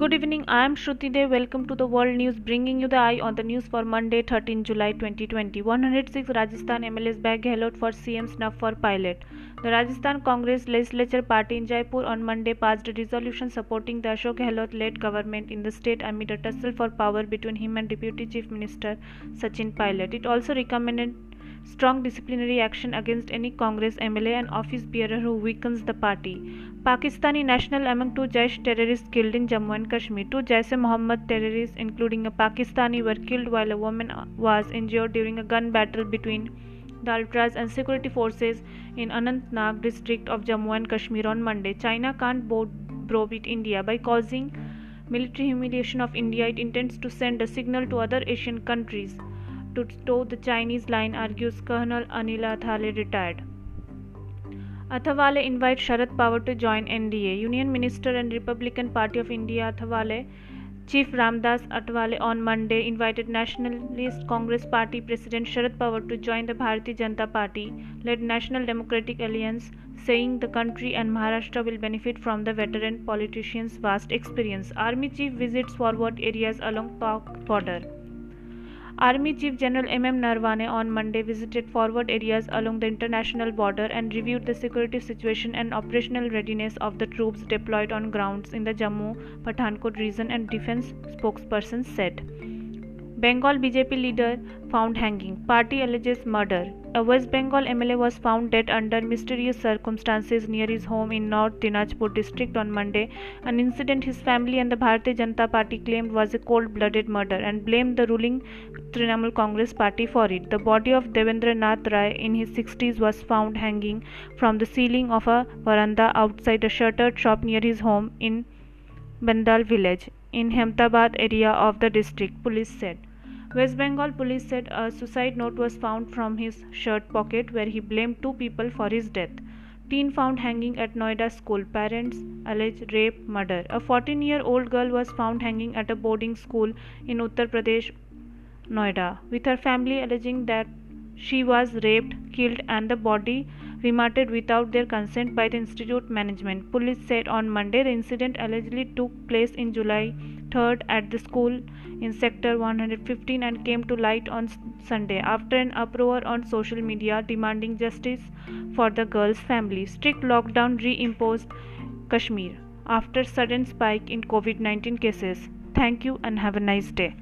Good evening. I am Shruti Dev. Welcome to the World News, bringing you the eye on the news for Monday, 13 July 2020. 106 Rajasthan MLAs bag Gehlot for CM snuff for pilot. The Rajasthan Congress Legislature Party in Jaipur on Monday passed a resolution supporting the Ashok Gehlot-led government in the state amid a tussle for power between him and Deputy Chief Minister Sachin Pilot. It also recommended strong disciplinary action against any Congress MLA and office bearer who weakens the party. Pakistani national among two Jaish terrorists killed in Jammu and Kashmir. Two Jaish-e-Mohammed terrorists, including a Pakistani, were killed while a woman was injured during a gun battle between the Ultras and security forces in Anantnag district of Jammu and Kashmir on Monday. China can't browbeat India by causing military humiliation of India. It intends to send a signal to other Asian countries to toe the Chinese line, argues Colonel Anil Athale, retired. Athawale invites Sharad Pawar to join NDA. Union Minister and Republican Party of India Athawale Chief Ramdas Athawale on Monday invited Nationalist Congress Party President Sharad Pawar to join the Bharatiya Janata Party led National Democratic Alliance, saying the country and Maharashtra will benefit from the veteran politician's vast experience. Army Chief visits forward areas along Pak border. Army Chief General M.M. Naravane on Monday visited forward areas along the international border and reviewed the security situation and operational readiness of the troops deployed on grounds in the Jammu Pathankot region and defense spokesperson said. Bengal BJP leader found hanging. Party alleges murder. A West Bengal MLA was found dead under mysterious circumstances near his home in North Dinajpur district on Monday, an incident his family and the Bharatiya Janata Party claimed was a cold-blooded murder and blamed the ruling Trinamool Congress party for it. The body of Devendra Nath Rai in his 60s was found hanging from the ceiling of a veranda outside a shuttered shop near his home in Bindal village in Hemtabad area of the district, police said. West Bengal police said a suicide note was found from his shirt pocket where he blamed two people for his death. Teen found hanging at Noida school. Parents allege rape, murder. A 14 year old girl was found hanging at a boarding school in Uttar Pradesh, Noida, with her family alleging that she was raped, killed, and the body remarted without their consent by the institute management. Police said on Monday the incident allegedly took place in July 3rd at the school in Sector 115 and came to light on Sunday after an uproar on social media demanding justice for the girl's family. Strict lockdown reimposed Kashmir after sudden spike in COVID 19 cases. Thank you and have a nice day.